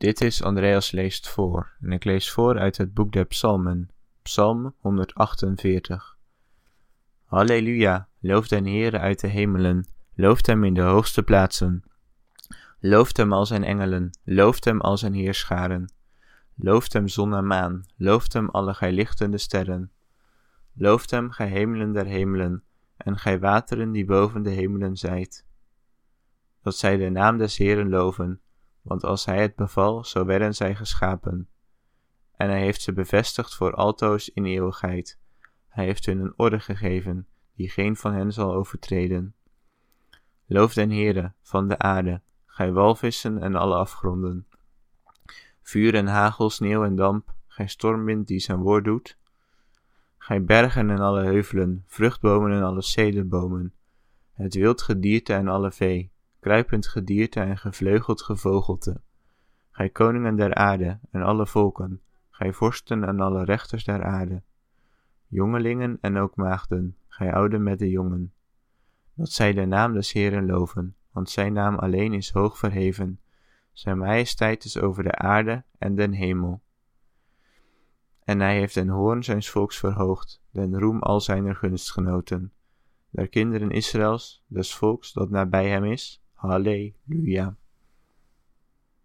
Dit is Andreas leest voor en ik lees voor uit het boek der Psalmen, Psalm 148. Halleluja, loof den Heere uit de hemelen, looft hem in de hoogste plaatsen. Looft hem al zijn engelen, looft hem al zijn heerscharen. Looft hem zon en maan, looft hem alle gij lichtende sterren. Looft hem, gij hemelen der hemelen, en gij wateren die boven de hemelen zijt. Dat zij de naam des Heeren loven, want als hij het beval, zo werden zij geschapen. En hij heeft ze bevestigd voor altoos in eeuwigheid. Hij heeft hun een orde gegeven, die geen van hen zal overtreden. Loof den Heere van de aarde, gij walvissen en alle afgronden. Vuur en hagel, sneeuw en damp, gij stormwind die zijn woord doet. Gij bergen en alle heuvelen, vruchtbomen en alle cederbomen, het wild gedierte en alle vee, kruipend gedierte en gevleugeld gevogelte. Gij koningen der aarde en alle volken, gij vorsten en alle rechters der aarde. Jongelingen en ook maagden, gij ouden met de jongen. Dat zij de naam des Heeren loven, want zijn naam alleen is hoog verheven. Zijn majesteit is over de aarde en den hemel. En hij heeft den hoorn zijns volks verhoogd, den roem al zijner gunstgenoten, der kinderen Israëls, des volks dat nabij hem is, Halleluja.